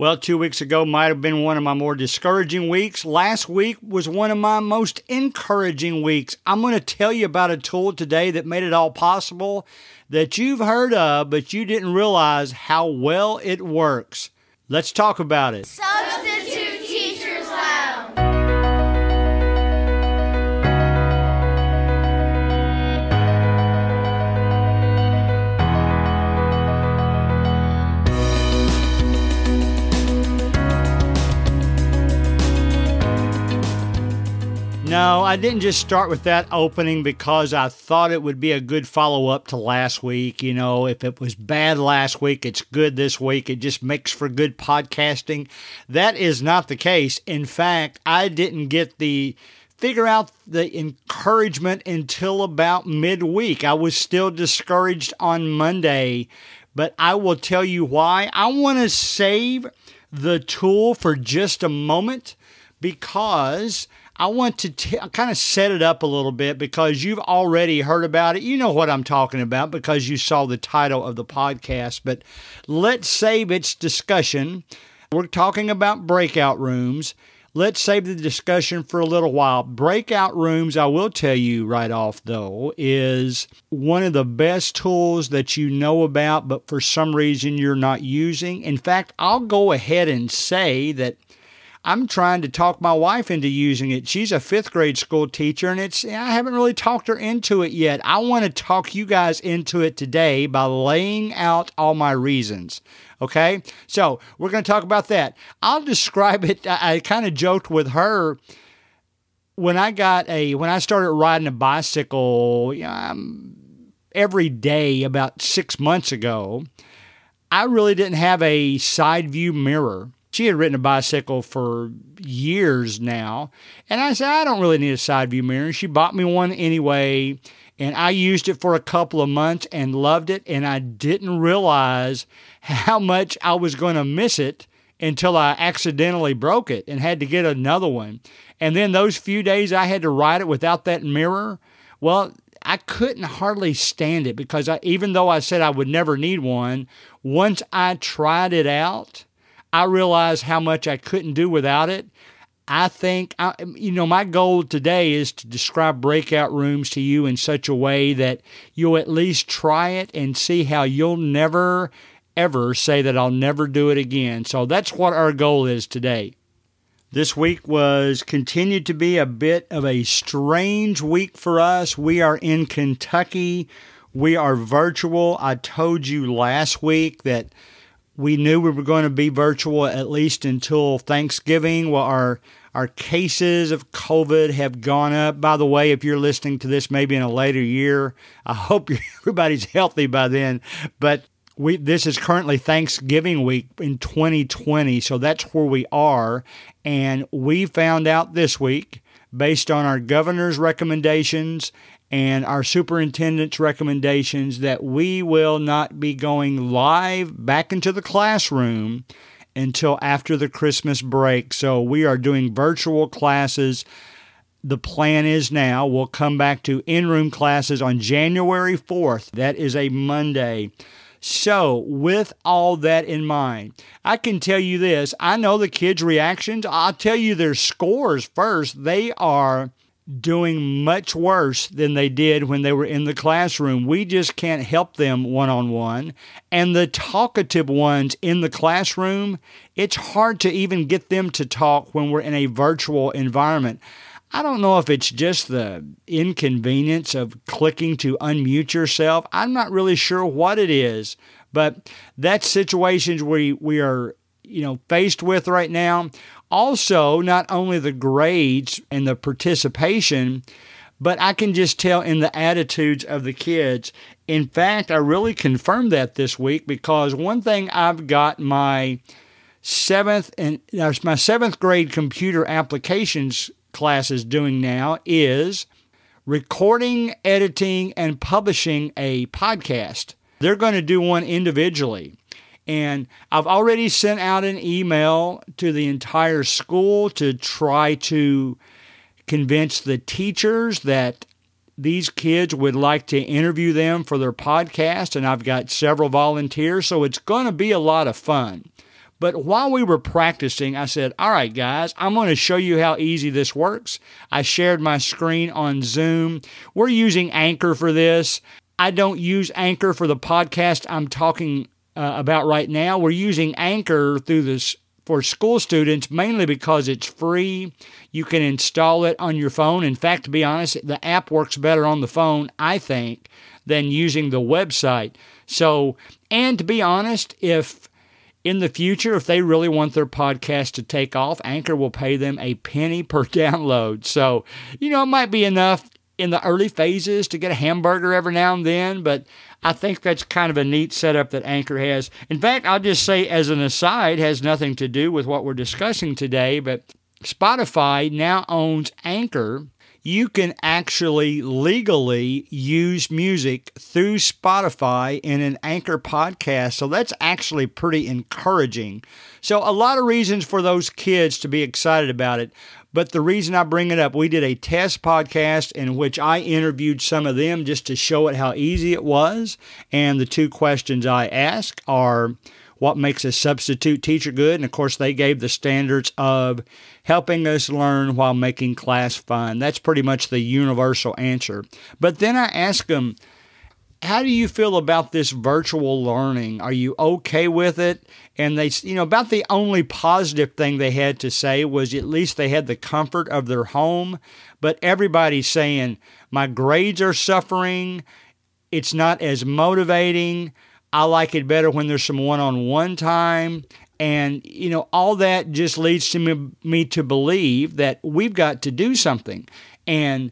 Well, two weeks ago might have been one of my more discouraging weeks. Last week was one of my most encouraging weeks. I'm going to tell you about a tool today that made it all possible that you've heard of, but you didn't realize how well it works. Let's talk about it. Substitute No, I didn't just start with that opening because I thought it would be a good follow up to last week. You know, if it was bad last week, it's good this week. It just makes for good podcasting. That is not the case. In fact, I didn't get the figure out the encouragement until about midweek. I was still discouraged on Monday, but I will tell you why. I want to save the tool for just a moment because I want to t- kind of set it up a little bit because you've already heard about it. You know what I'm talking about because you saw the title of the podcast. But let's save its discussion. We're talking about breakout rooms. Let's save the discussion for a little while. Breakout rooms, I will tell you right off though, is one of the best tools that you know about, but for some reason you're not using. In fact, I'll go ahead and say that I'm trying to talk my wife into using it. She's a fifth grade school teacher, and it's I haven't really talked her into it yet. I want to talk you guys into it today by laying out all my reasons. Okay, so we're going to talk about that. I'll describe it. I, I kind of joked with her when I got a when I started riding a bicycle um, every day about six months ago. I really didn't have a side view mirror she had ridden a bicycle for years now. And I said, I don't really need a side view mirror. And she bought me one anyway. And I used it for a couple of months and loved it. And I didn't realize how much I was going to miss it until I accidentally broke it and had to get another one. And then those few days I had to ride it without that mirror, well, I couldn't hardly stand it because I, even though I said I would never need one, once I tried it out, I realized how much I couldn't do without it. I think, I, you know, my goal today is to describe breakout rooms to you in such a way that you'll at least try it and see how you'll never, ever say that I'll never do it again. So that's what our goal is today. This week was continued to be a bit of a strange week for us. We are in Kentucky. We are virtual. I told you last week that we knew we were going to be virtual at least until Thanksgiving. Well, our our cases of COVID have gone up. By the way, if you're listening to this maybe in a later year, I hope everybody's healthy by then. But we this is currently Thanksgiving week in 2020, so that's where we are. And we found out this week, based on our governor's recommendations and our superintendent's recommendations that we will not be going live back into the classroom until after the Christmas break. So we are doing virtual classes. The plan is now we'll come back to in room classes on January 4th. That is a Monday. So, with all that in mind, I can tell you this I know the kids' reactions. I'll tell you their scores first. They are doing much worse than they did when they were in the classroom. We just can't help them one on one. And the talkative ones in the classroom, it's hard to even get them to talk when we're in a virtual environment. I don't know if it's just the inconvenience of clicking to unmute yourself. I'm not really sure what it is, but that's situations we, we are you know faced with right now also not only the grades and the participation, but I can just tell in the attitudes of the kids. In fact, I really confirmed that this week because one thing I've got my seventh and uh, my seventh grade computer applications class is doing now is recording, editing, and publishing a podcast. They're going to do one individually. And I've already sent out an email to the entire school to try to convince the teachers that these kids would like to interview them for their podcast. And I've got several volunteers, so it's going to be a lot of fun. But while we were practicing, I said, All right, guys, I'm going to show you how easy this works. I shared my screen on Zoom. We're using Anchor for this. I don't use Anchor for the podcast I'm talking uh, about right now. We're using Anchor through this for school students mainly because it's free. You can install it on your phone. In fact, to be honest, the app works better on the phone, I think, than using the website. So, and to be honest, if in the future, if they really want their podcast to take off, Anchor will pay them a penny per download. So, you know, it might be enough in the early phases to get a hamburger every now and then, but I think that's kind of a neat setup that Anchor has. In fact, I'll just say as an aside, has nothing to do with what we're discussing today, but Spotify now owns Anchor. You can actually legally use music through Spotify in an Anchor podcast. So that's actually pretty encouraging. So, a lot of reasons for those kids to be excited about it. But the reason I bring it up, we did a test podcast in which I interviewed some of them just to show it how easy it was. And the two questions I ask are what makes a substitute teacher good? And of course, they gave the standards of helping us learn while making class fun. That's pretty much the universal answer. But then I ask them, how do you feel about this virtual learning? Are you okay with it? And they, you know, about the only positive thing they had to say was at least they had the comfort of their home. But everybody's saying, my grades are suffering. It's not as motivating. I like it better when there's some one on one time. And, you know, all that just leads to me, me to believe that we've got to do something. And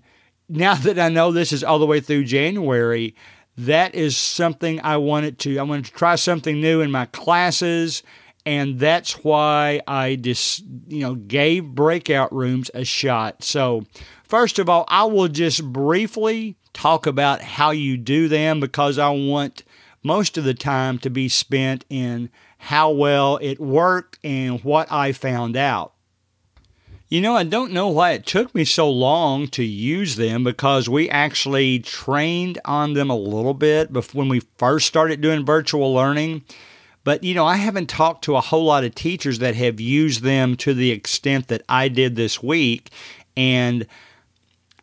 now that I know this is all the way through January, that is something I wanted to. I wanted to try something new in my classes, and that's why I just you know gave breakout rooms a shot. So, first of all, I will just briefly talk about how you do them because I want most of the time to be spent in how well it worked and what I found out. You know, I don't know why it took me so long to use them because we actually trained on them a little bit when we first started doing virtual learning. But, you know, I haven't talked to a whole lot of teachers that have used them to the extent that I did this week. And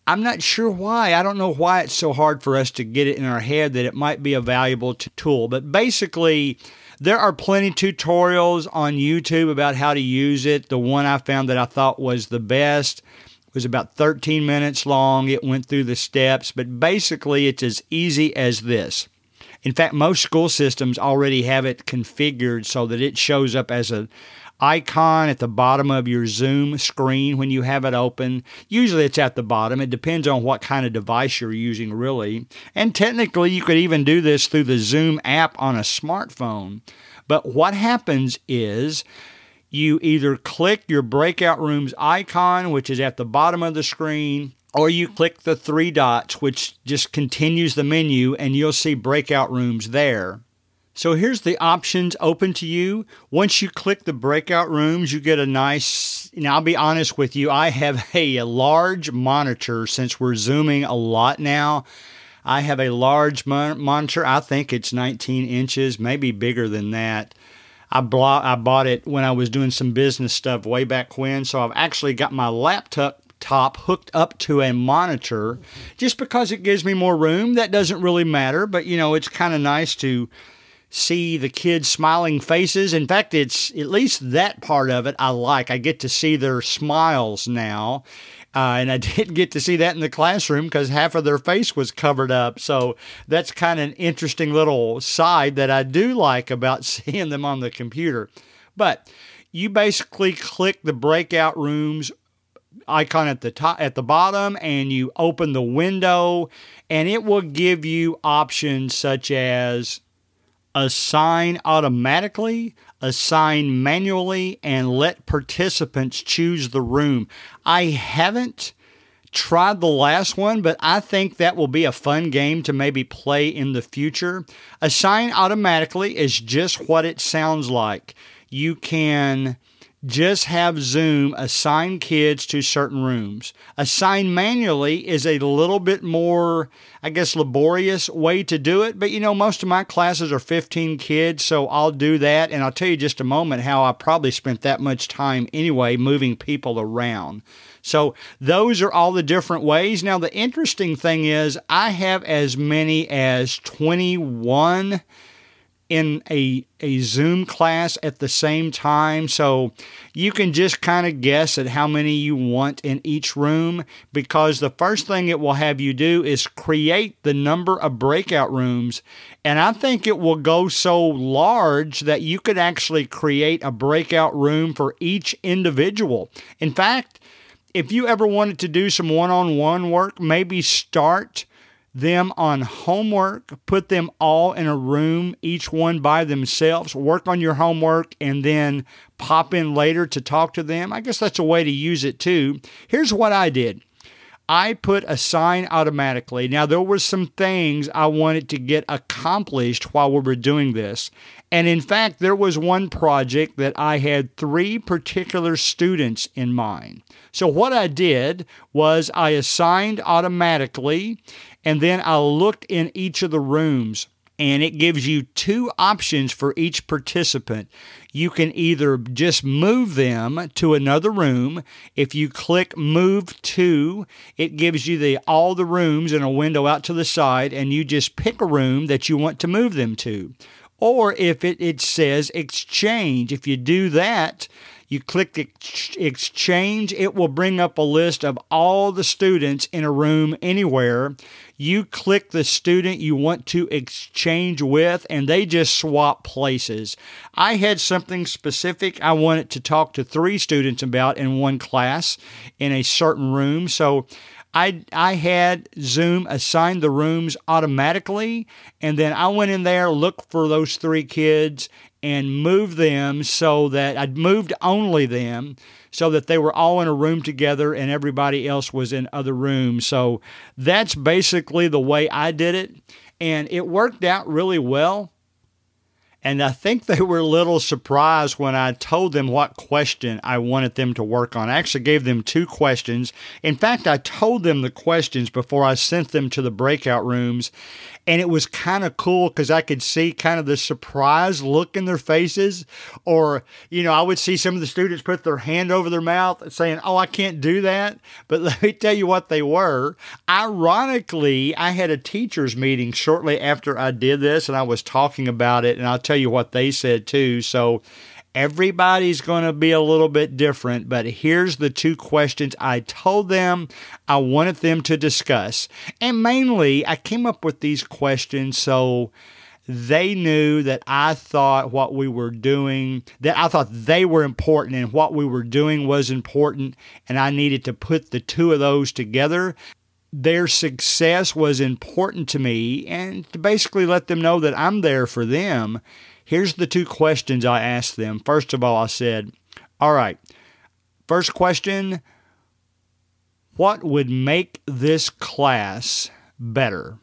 I'm not sure why. I don't know why it's so hard for us to get it in our head that it might be a valuable tool. But basically, there are plenty tutorials on YouTube about how to use it. The one I found that I thought was the best was about 13 minutes long. It went through the steps, but basically it's as easy as this. In fact, most school systems already have it configured so that it shows up as a icon at the bottom of your Zoom screen when you have it open. Usually it's at the bottom. It depends on what kind of device you're using, really. And technically, you could even do this through the Zoom app on a smartphone. But what happens is you either click your breakout rooms icon, which is at the bottom of the screen, or you click the three dots, which just continues the menu, and you'll see breakout rooms there. So here's the options open to you. Once you click the breakout rooms, you get a nice, now I'll be honest with you, I have a, a large monitor since we're zooming a lot now. I have a large mon- monitor. I think it's 19 inches, maybe bigger than that. I, bought I bought it when I was doing some business stuff way back when. So I've actually got my laptop top hooked up to a monitor just because it gives me more room. That doesn't really matter, but you know, it's kind of nice to see the kids' smiling faces. In fact, it's at least that part of it I like. I get to see their smiles now. Uh, and I didn't get to see that in the classroom because half of their face was covered up. So that's kind of an interesting little side that I do like about seeing them on the computer. But you basically click the breakout rooms icon at the top at the bottom and you open the window and it will give you options such as assign automatically, assign manually, and let participants choose the room. I haven't tried the last one, but I think that will be a fun game to maybe play in the future. Assign automatically is just what it sounds like. You can just have Zoom assign kids to certain rooms. Assign manually is a little bit more, I guess, laborious way to do it. But you know, most of my classes are 15 kids, so I'll do that. And I'll tell you just a moment how I probably spent that much time anyway moving people around. So those are all the different ways. Now, the interesting thing is, I have as many as 21 in a, a Zoom class at the same time. So you can just kind of guess at how many you want in each room because the first thing it will have you do is create the number of breakout rooms. And I think it will go so large that you could actually create a breakout room for each individual. In fact, if you ever wanted to do some one on one work, maybe start them on homework, put them all in a room, each one by themselves, work on your homework, and then pop in later to talk to them. I guess that's a way to use it too. Here's what I did. I put assign automatically. Now, there were some things I wanted to get accomplished while we were doing this. And in fact, there was one project that I had three particular students in mind. So, what I did was I assigned automatically and then I looked in each of the rooms and it gives you two options for each participant. You can either just move them to another room. If you click move to, it gives you the all the rooms in a window out to the side and you just pick a room that you want to move them to. Or if it, it says exchange, if you do that, you click exchange, it will bring up a list of all the students in a room anywhere. You click the student you want to exchange with, and they just swap places. I had something specific I wanted to talk to three students about in one class in a certain room. So I I had Zoom assign the rooms automatically, and then I went in there, looked for those three kids, and moved them so that I'd moved only them so that they were all in a room together and everybody else was in other rooms. So that's basically the way I did it, and it worked out really well. And I think they were a little surprised when I told them what question I wanted them to work on. I actually gave them two questions. In fact, I told them the questions before I sent them to the breakout rooms. And it was kind of cool because I could see kind of the surprise look in their faces. Or, you know, I would see some of the students put their hand over their mouth saying, Oh, I can't do that. But let me tell you what they were. Ironically, I had a teachers' meeting shortly after I did this and I was talking about it. And I'll tell you what they said too. So, Everybody's going to be a little bit different, but here's the two questions I told them I wanted them to discuss. And mainly, I came up with these questions so they knew that I thought what we were doing, that I thought they were important and what we were doing was important, and I needed to put the two of those together. Their success was important to me, and to basically let them know that I'm there for them Here's the two questions I asked them. First of all, I said, All right, first question What would make this class better?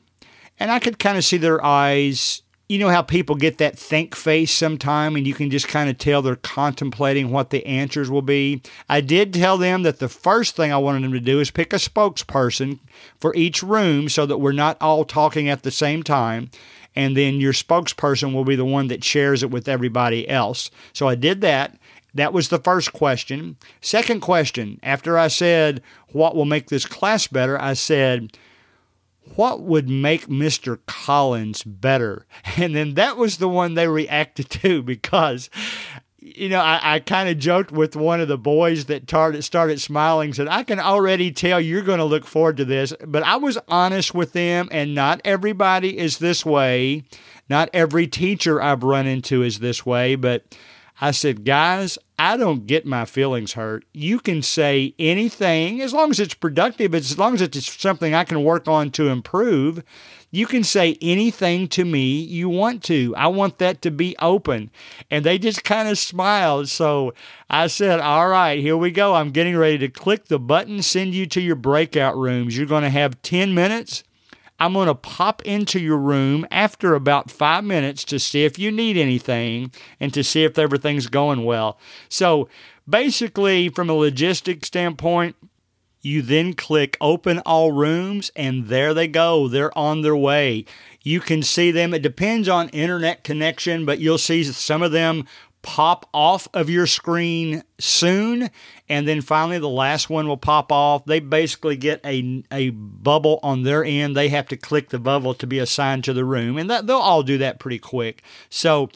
And I could kind of see their eyes. You know how people get that think face sometime, and you can just kind of tell they're contemplating what the answers will be. I did tell them that the first thing I wanted them to do is pick a spokesperson for each room so that we're not all talking at the same time and then your spokesperson will be the one that shares it with everybody else. So I did that. That was the first question. Second question, after I said, What will make this class better? I said, What would make Mr. Collins better? And then that was the one they reacted to because you know, I, I kind of joked with one of the boys that started, started smiling, said, I can already tell you're going to look forward to this. But I was honest with them, and not everybody is this way. Not every teacher I've run into is this way. But I said, guys, I don't get my feelings hurt. You can say anything as long as it's productive, as long as it's something I can work on to improve. You can say anything to me you want to. I want that to be open. And they just kind of smiled. So I said, All right, here we go. I'm getting ready to click the button, send you to your breakout rooms. You're going to have 10 minutes. I'm going to pop into your room after about five minutes to see if you need anything and to see if everything's going well. So basically, from a logistic standpoint, you then click open all rooms, and there they go. They're on their way. You can see them. It depends on internet connection, but you'll see some of them pop off of your screen soon and then finally the last one will pop off they basically get a, a bubble on their end they have to click the bubble to be assigned to the room and that, they'll all do that pretty quick so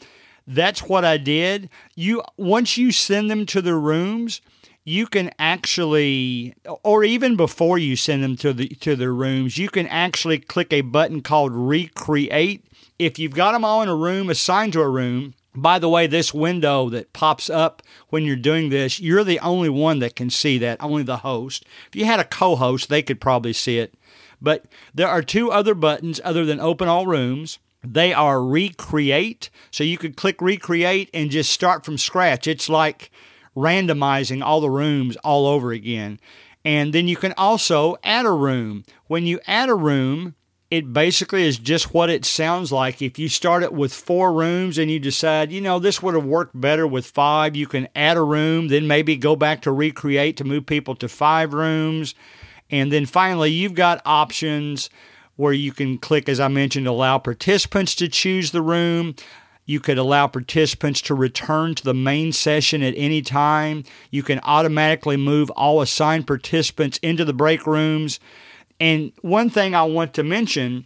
that's what i did you once you send them to the rooms you can actually or even before you send them to the to the rooms you can actually click a button called recreate if you've got them all in a room assigned to a room by the way, this window that pops up when you're doing this, you're the only one that can see that, only the host. If you had a co host, they could probably see it. But there are two other buttons other than open all rooms. They are recreate. So you could click recreate and just start from scratch. It's like randomizing all the rooms all over again. And then you can also add a room. When you add a room, it basically is just what it sounds like. If you start it with four rooms and you decide, you know, this would have worked better with five, you can add a room, then maybe go back to recreate to move people to five rooms. And then finally, you've got options where you can click, as I mentioned, allow participants to choose the room. You could allow participants to return to the main session at any time. You can automatically move all assigned participants into the break rooms. And one thing I want to mention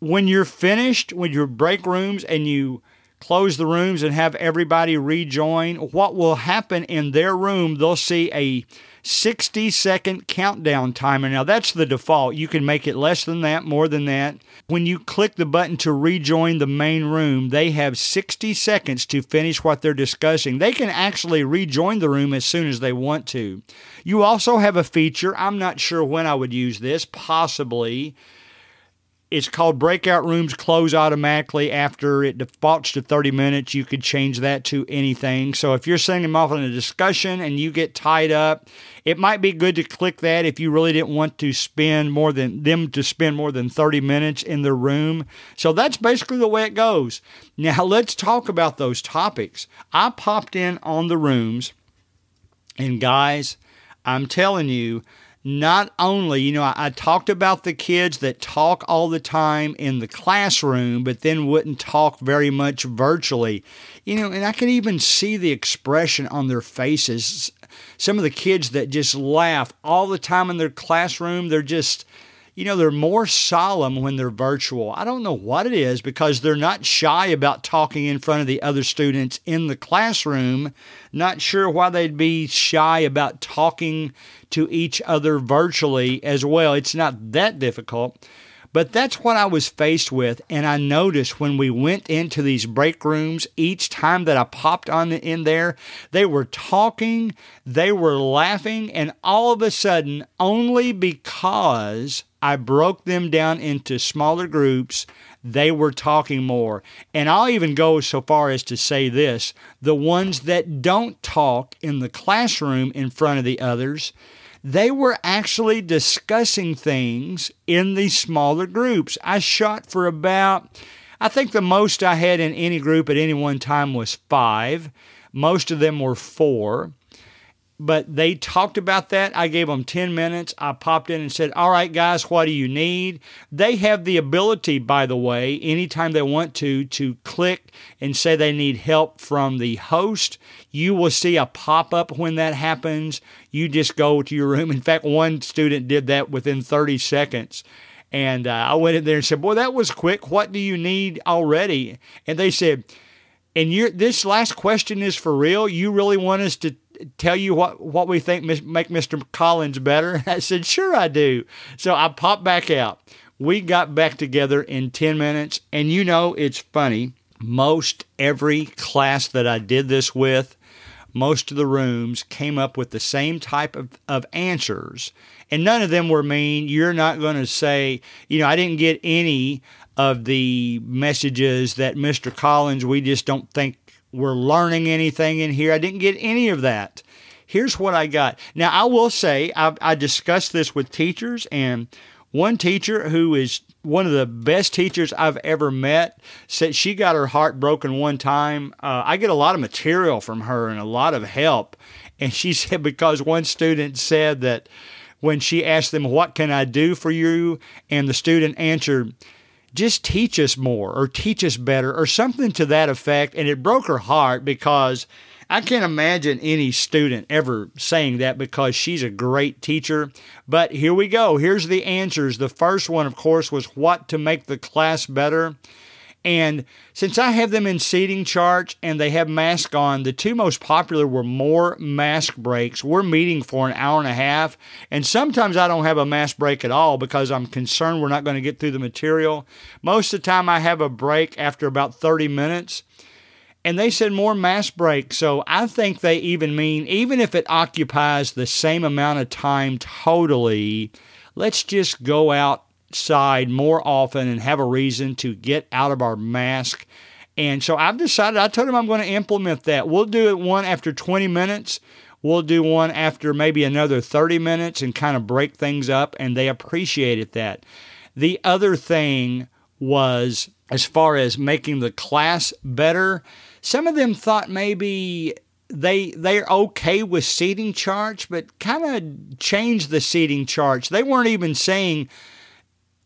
when you're finished with your break rooms and you close the rooms and have everybody rejoin, what will happen in their room, they'll see a 60 second countdown timer. Now, that's the default. You can make it less than that, more than that. When you click the button to rejoin the main room, they have 60 seconds to finish what they're discussing. They can actually rejoin the room as soon as they want to. You also have a feature, I'm not sure when I would use this, possibly it's called breakout rooms close automatically after it defaults to 30 minutes. You could change that to anything. So if you're sending them off in a discussion and you get tied up, it might be good to click that if you really didn't want to spend more than them to spend more than 30 minutes in their room. So that's basically the way it goes. Now let's talk about those topics. I popped in on the rooms and guys, I'm telling you, not only, you know, I, I, talked about the kids that talk all the time in the classroom, but then wouldn't talk very much virtually. You know, and I could even see the expression on their faces. Some of the kids that just laugh all the time in their classroom, they're just you know, they're more solemn when they're virtual. I don't know what it is because they're not shy about talking in front of the other students in the classroom. Not sure why they'd be shy about talking to each other virtually as well. It's not that difficult. But that's what I was faced with. And I noticed when we went into these break rooms, each time that I popped on in there, they were talking, they were laughing, and all of a sudden, only because I broke them down into smaller groups, they were talking more. And I'll even go so far as to say this the ones that don't talk in the classroom in front of the others, they were actually discussing things in these smaller groups. I shot for about, I think the most I had in any group at any one time was five. Most of them were four but they talked about that. I gave them 10 minutes. I popped in and said, All right, guys, what do you need? They have the ability, by the way, anytime they want to, to click and say they need help from the host. You will see a pop up when that happens. You just go to your room. In fact, one student did that within 30 seconds. And uh, I went in there and said, Boy, that was quick. What do you need already? And they said, and you're this last question is for real. You really want us to tell you what, what we think make Mr. Collins better? I said, sure I do. So I popped back out. We got back together in 10 minutes. And you know, it's funny. Most every class that I did this with, most of the rooms came up with the same type of, of answers. And none of them were mean. You're not going to say, you know, I didn't get any of the messages that Mr. Collins, we just don't think we're learning anything in here. I didn't get any of that. Here's what I got. Now, I will say, I, I discussed this with teachers, and one teacher who is one of the best teachers I've ever met said she got her heart broken one time. Uh, I get a lot of material from her and a lot of help. And she said because one student said that when she asked them, What can I do for you? and the student answered, just teach us more or teach us better or something to that effect. And it broke her heart because I can't imagine any student ever saying that because she's a great teacher. But here we go. Here's the answers. The first one, of course, was what to make the class better. And since I have them in seating charts and they have masks on, the two most popular were more mask breaks. We're meeting for an hour and a half, and sometimes I don't have a mask break at all because I'm concerned we're not going to get through the material. Most of the time, I have a break after about 30 minutes. And they said more mask breaks. So I think they even mean, even if it occupies the same amount of time totally, let's just go out side more often and have a reason to get out of our mask. And so I've decided, I told him I'm going to implement that. We'll do it one after 20 minutes. We'll do one after maybe another 30 minutes and kind of break things up. And they appreciated that. The other thing was as far as making the class better, some of them thought maybe they they're okay with seating charts, but kind of change the seating charts. They weren't even saying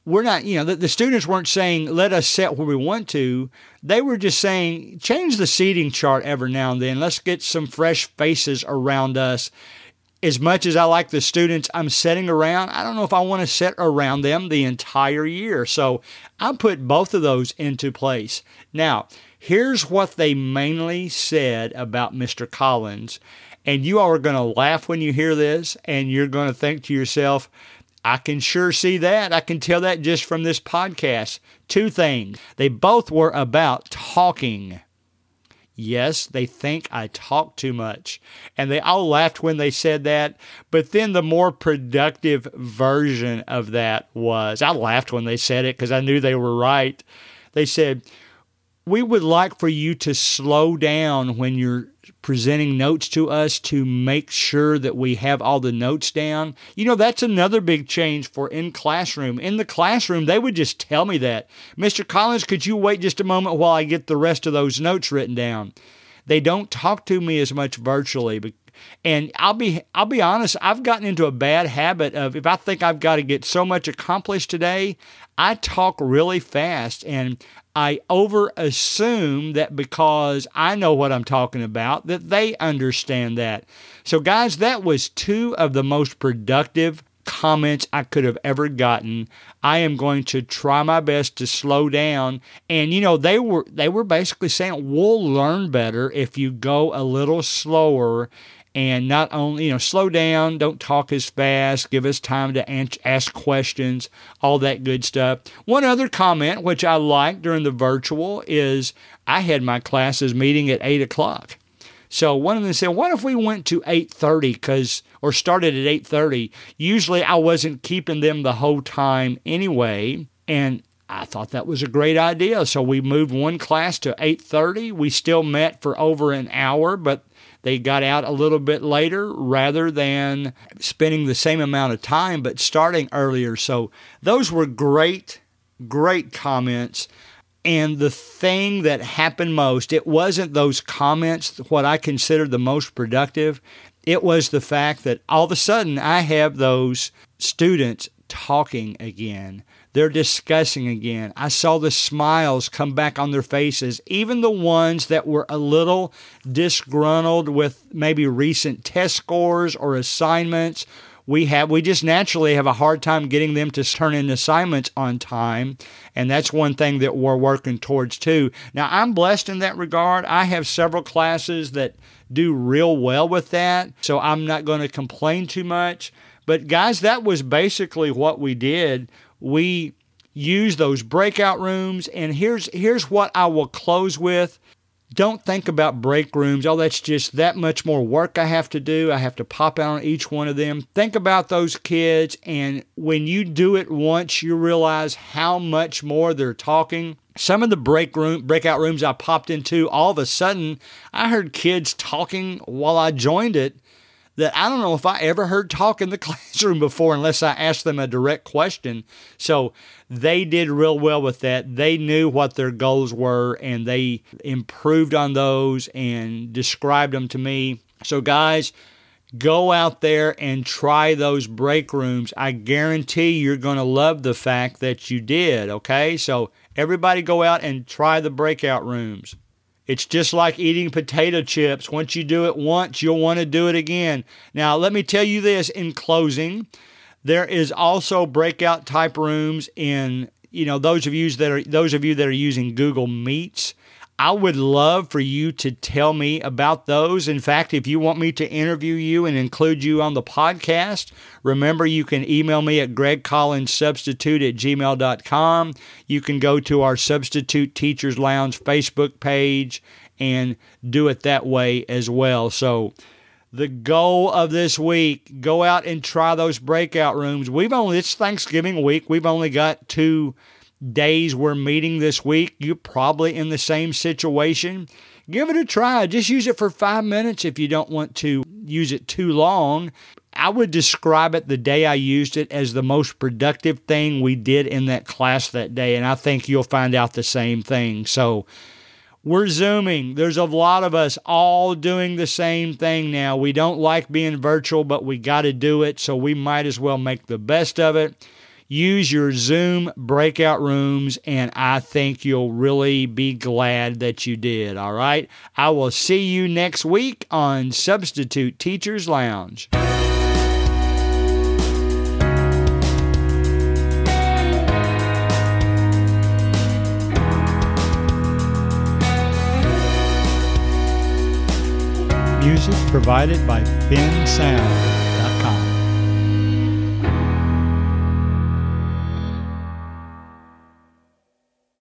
we're not, you know, the, the, students weren't saying, let us set where we want to. They were just saying, change the seating chart every now and then. Let's get some fresh faces around us. As much as I like the students I'm setting around, I don't know if I want to set around them the entire year. So I put both of those into place. Now, here's what they mainly said about Mr. Collins. And you all are going to laugh when you hear this, and you're going to think to yourself, I can sure see that. I can tell that just from this podcast. Two things. They both were about talking. Yes, they think I talk too much. And they all laughed when they said that. But then the more productive version of that was I laughed when they said it because I knew they were right. They said, We would like for you to slow down when you're presenting notes to us to make sure that we have all the notes down. You know, that's another big change for in classroom. In the classroom, they would just tell me that. Mr. Collins, could you wait just a moment while I get the rest of those notes written down? They don't talk to me as much virtually. And I'll be I'll be honest, I've gotten into a bad habit of if I think I've got to get so much accomplished today, I talk really fast and I over assume that because I know what I'm talking about, that they understand that. So, guys, that was two of the most productive comments I could have ever gotten. I am going to try my best to slow down. And you know, they were they were basically saying we'll learn better if you go a little slower and not only you know slow down don't talk as fast give us time to ask questions all that good stuff one other comment which i liked during the virtual is i had my classes meeting at 8 o'clock so one of them said what if we went to 8.30 because or started at 8.30 usually i wasn't keeping them the whole time anyway and I thought that was a great idea. So we moved one class to 8:30. We still met for over an hour, but they got out a little bit later rather than spending the same amount of time, but starting earlier. So those were great, great comments. And the thing that happened most, it wasn't those comments, what I considered the most productive. It was the fact that all of a sudden I have those students talking again. They're discussing again. I saw the smiles come back on their faces, even the ones that were a little disgruntled with maybe recent test scores or assignments. We have we just naturally have a hard time getting them to turn in assignments on time, and that's one thing that we're working towards too. Now I'm blessed in that regard. I have several classes that do real well with that, so I'm not going to complain too much. But guys, that was basically what we did we use those breakout rooms. And here's here's what I will close with. Don't think about break rooms. Oh, that's just that much more work I have to do. I have to pop out on each one of them. Think about those kids, and when you do it once, you realize how much more they're talking. Some of the break room breakout rooms I popped into, all of a sudden, I heard kids talking while I joined it that I don't know if I ever heard talk in the classroom before unless I asked them a direct question. So they did real well with that. They knew what their goals were and they improved on those and described them to me. So, guys, Go out there and try those break rooms. I guarantee you're going to love the fact that you did, okay? So, everybody go out and try the breakout rooms. It's just like eating potato chips. Once you do it once, you'll want to do it again. Now, let me tell you this in closing. There is also breakout type rooms in, you know, those of you that are those of you that are using Google Meets. I would love for you to tell me about those. In fact, if you want me to interview you and include you on the podcast, remember you can email me at gregcollinssubstitute at gmail.com. You can go to our Substitute Teachers Lounge Facebook page and do it that way as well. So, the goal of this week, go out and try those breakout rooms. We've only, it's Thanksgiving week. We've only got two days we're meeting this week, you're probably in the same situation. Give it a try. Just use it for five minutes if you don't want to use it too long. I would describe it the day I used it as the most productive thing we did in that class that day, and I think you'll find out the same thing. So, we're Zooming. There's a lot of us all doing the same thing now. We don't like being virtual, but we got to do it, so we might as well make the best of it use your Zoom breakout rooms, and I think you'll really be glad that you did. All right. I will see you next week on Substitute Teachers Lounge. Music provided by Bensound.